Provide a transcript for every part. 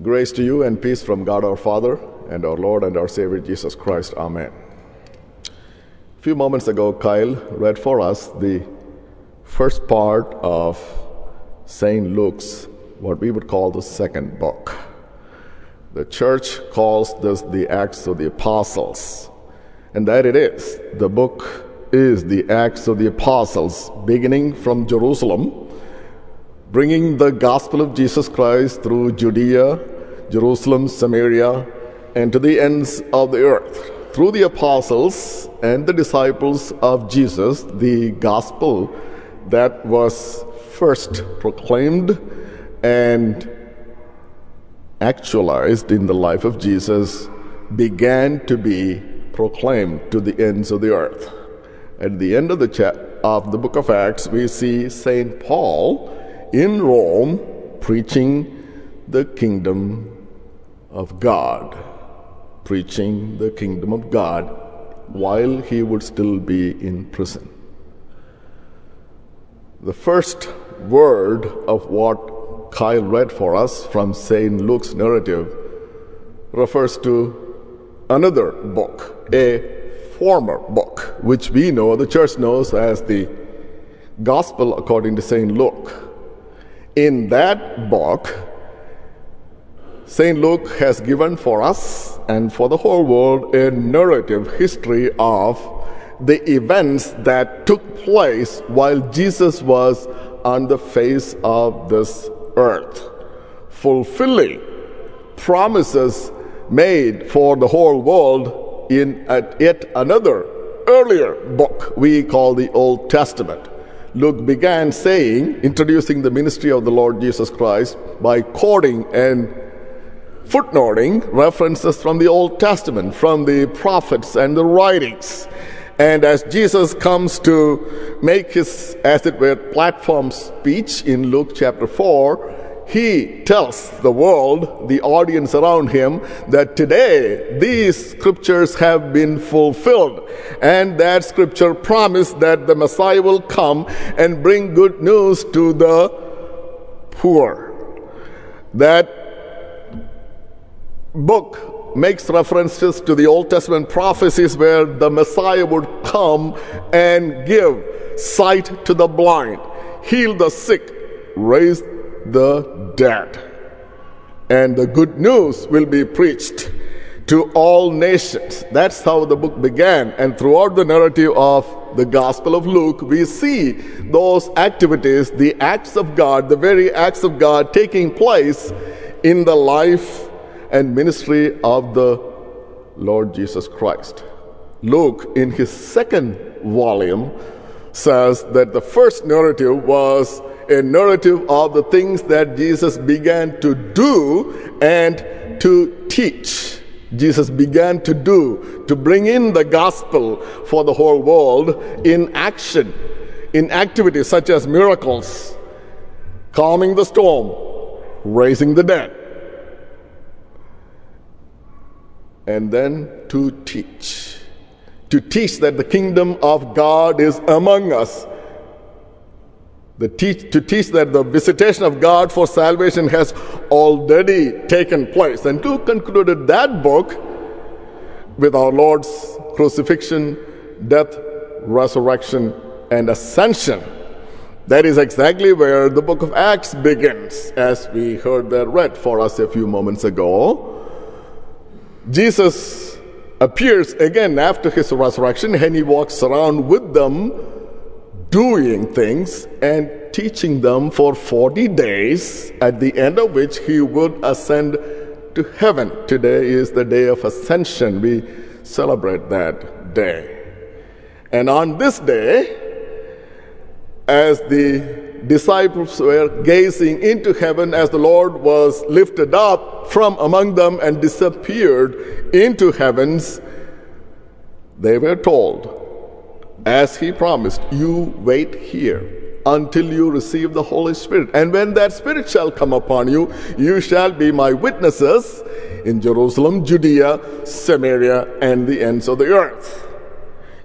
Grace to you and peace from God our Father and our Lord and our Savior Jesus Christ. Amen. A few moments ago, Kyle read for us the first part of St. Luke's, what we would call the second book. The church calls this the Acts of the Apostles, and that it is. The book is the Acts of the Apostles, beginning from Jerusalem bringing the gospel of Jesus Christ through Judea, Jerusalem, Samaria, and to the ends of the earth. Through the apostles and the disciples of Jesus, the gospel that was first proclaimed and actualized in the life of Jesus began to be proclaimed to the ends of the earth. At the end of the cha- of the book of Acts, we see Saint Paul in Rome preaching the kingdom of God, preaching the kingdom of God while he would still be in prison. The first word of what Kyle read for us from St. Luke's narrative refers to another book, a former book, which we know, the church knows as the Gospel according to St. Luke. In that book, St. Luke has given for us and for the whole world a narrative history of the events that took place while Jesus was on the face of this earth, fulfilling promises made for the whole world in yet another earlier book we call the Old Testament. Luke began saying, introducing the ministry of the Lord Jesus Christ by quoting and footnoting references from the Old Testament, from the prophets and the writings. And as Jesus comes to make his, as it were, platform speech in Luke chapter 4, he tells the world, the audience around him, that today these scriptures have been fulfilled. And that scripture promised that the Messiah will come and bring good news to the poor. That book makes references to the Old Testament prophecies where the Messiah would come and give sight to the blind, heal the sick, raise the dead. And the good news will be preached to all nations. That's how the book began. And throughout the narrative of the Gospel of Luke, we see those activities, the acts of God, the very acts of God taking place in the life and ministry of the Lord Jesus Christ. Luke, in his second volume, says that the first narrative was a narrative of the things that Jesus began to do and to teach. Jesus began to do, to bring in the gospel for the whole world in action, in activities such as miracles, calming the storm, raising the dead, and then to teach. To teach that the kingdom of God is among us teach, to teach that the visitation of God for salvation has already taken place. And Luke concluded that book with our Lord's crucifixion, death, resurrection, and ascension. That is exactly where the book of Acts begins, as we heard that read for us a few moments ago. Jesus appears again after his resurrection and he walks around with them doing things and teaching them for 40 days, at the end of which he would ascend to heaven. Today is the day of ascension. We celebrate that day. And on this day, as the disciples were gazing into heaven as the Lord was lifted up from among them and disappeared into heavens, they were told, as he promised, you wait here until you receive the Holy Spirit. And when that Spirit shall come upon you, you shall be my witnesses in Jerusalem, Judea, Samaria, and the ends of the earth.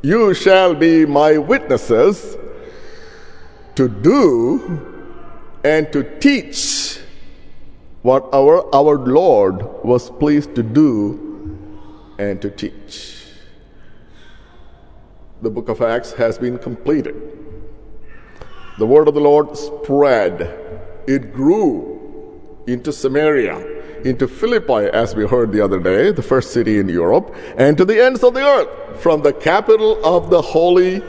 You shall be my witnesses to do and to teach what our, our Lord was pleased to do and to teach. The book of Acts has been completed. The word of the Lord spread, it grew into Samaria, into Philippi, as we heard the other day, the first city in Europe, and to the ends of the earth, from the capital of the Holy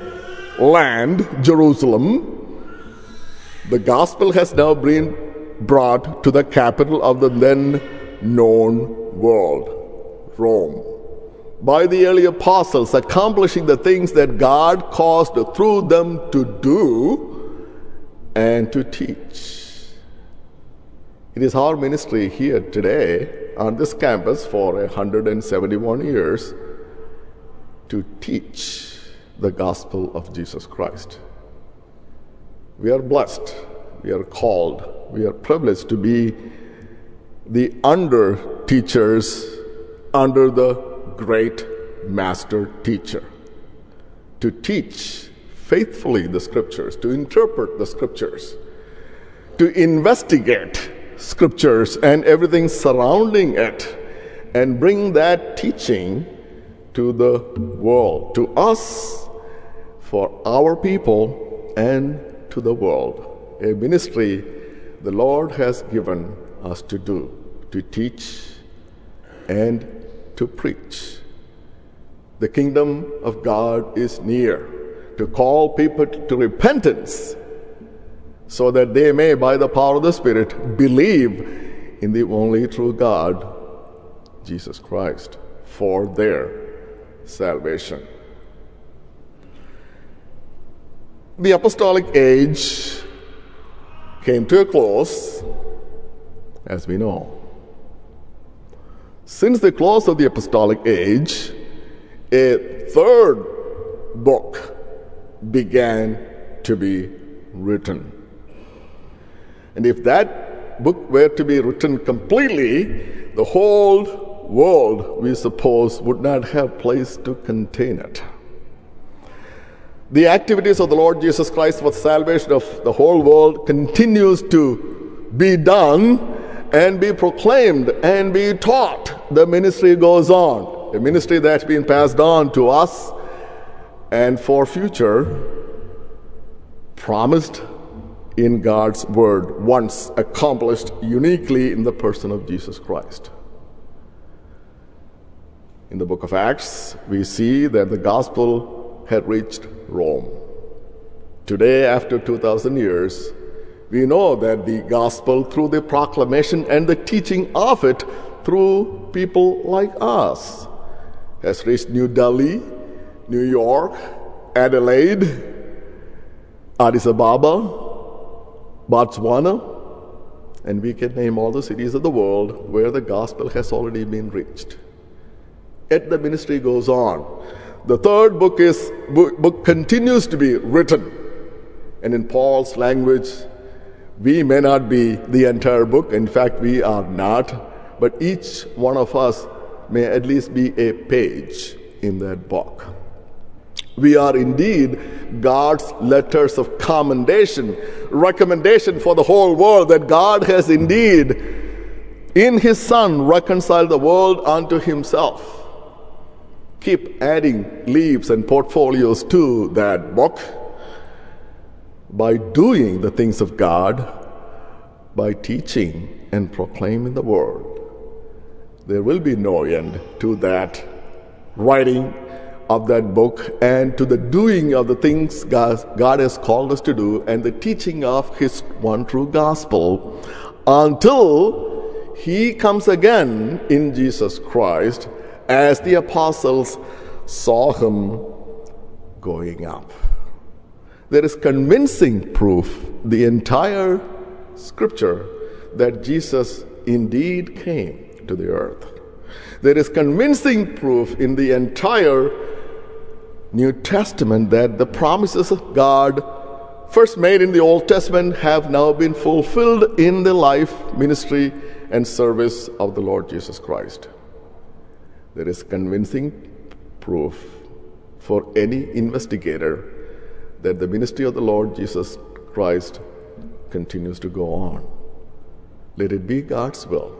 Land, Jerusalem. The gospel has now been brought to the capital of the then known world, Rome. By the early apostles accomplishing the things that God caused through them to do and to teach. It is our ministry here today on this campus for 171 years to teach the gospel of Jesus Christ. We are blessed, we are called, we are privileged to be the under teachers under the great master teacher. To teach faithfully the scriptures, to interpret the scriptures, to investigate scriptures and everything surrounding it, and bring that teaching to the world, to us, for our people, and to the world. A ministry the Lord has given us to do, to teach and to preach. The kingdom of God is near, to call people to repentance so that they may, by the power of the Spirit, believe in the only true God, Jesus Christ, for their salvation. The apostolic age came to a close, as we know. Since the close of the apostolic age, a third book began to be written. And if that book were to be written completely, the whole world, we suppose, would not have place to contain it. The activities of the Lord Jesus Christ for the salvation of the whole world continues to be done and be proclaimed and be taught. The ministry goes on. A ministry that's been passed on to us and for future promised in God's word, once accomplished uniquely in the person of Jesus Christ. In the book of Acts, we see that the gospel had reached Rome. Today, after 2,000 years, we know that the gospel, through the proclamation and the teaching of it through people like us, has reached New Delhi, New York, Adelaide, Addis Ababa, Botswana, and we can name all the cities of the world where the gospel has already been reached. Yet the ministry goes on. The third book is book, book continues to be written. And in Paul's language, we may not be the entire book. In fact, we are not. But each one of us may at least be a page in that book. We are indeed God's letters of commendation, recommendation for the whole world that God has indeed, in His Son, reconciled the world unto Himself. Keep adding leaves and portfolios to that book by doing the things of God, by teaching and proclaiming the word. There will be no end to that writing of that book and to the doing of the things God, has called us to do and the teaching of His one true gospel until He comes again in Jesus Christ as the apostles saw Him going up. There is convincing proof, the entire scripture, that Jesus indeed came to the earth. There is convincing proof in the entire New Testament that the promises of God first made in the Old Testament have now been fulfilled in the life, ministry, and service of the Lord Jesus Christ. There is convincing proof for any investigator that the ministry of the Lord Jesus Christ continues to go on. Let it be God's will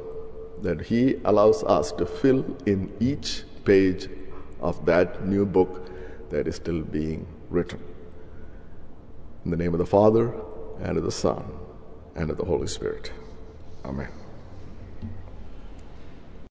that He allows us to fill in each page of that new book that is still being written. In the name of the Father, and of the Son, and of the Holy Spirit. Amen.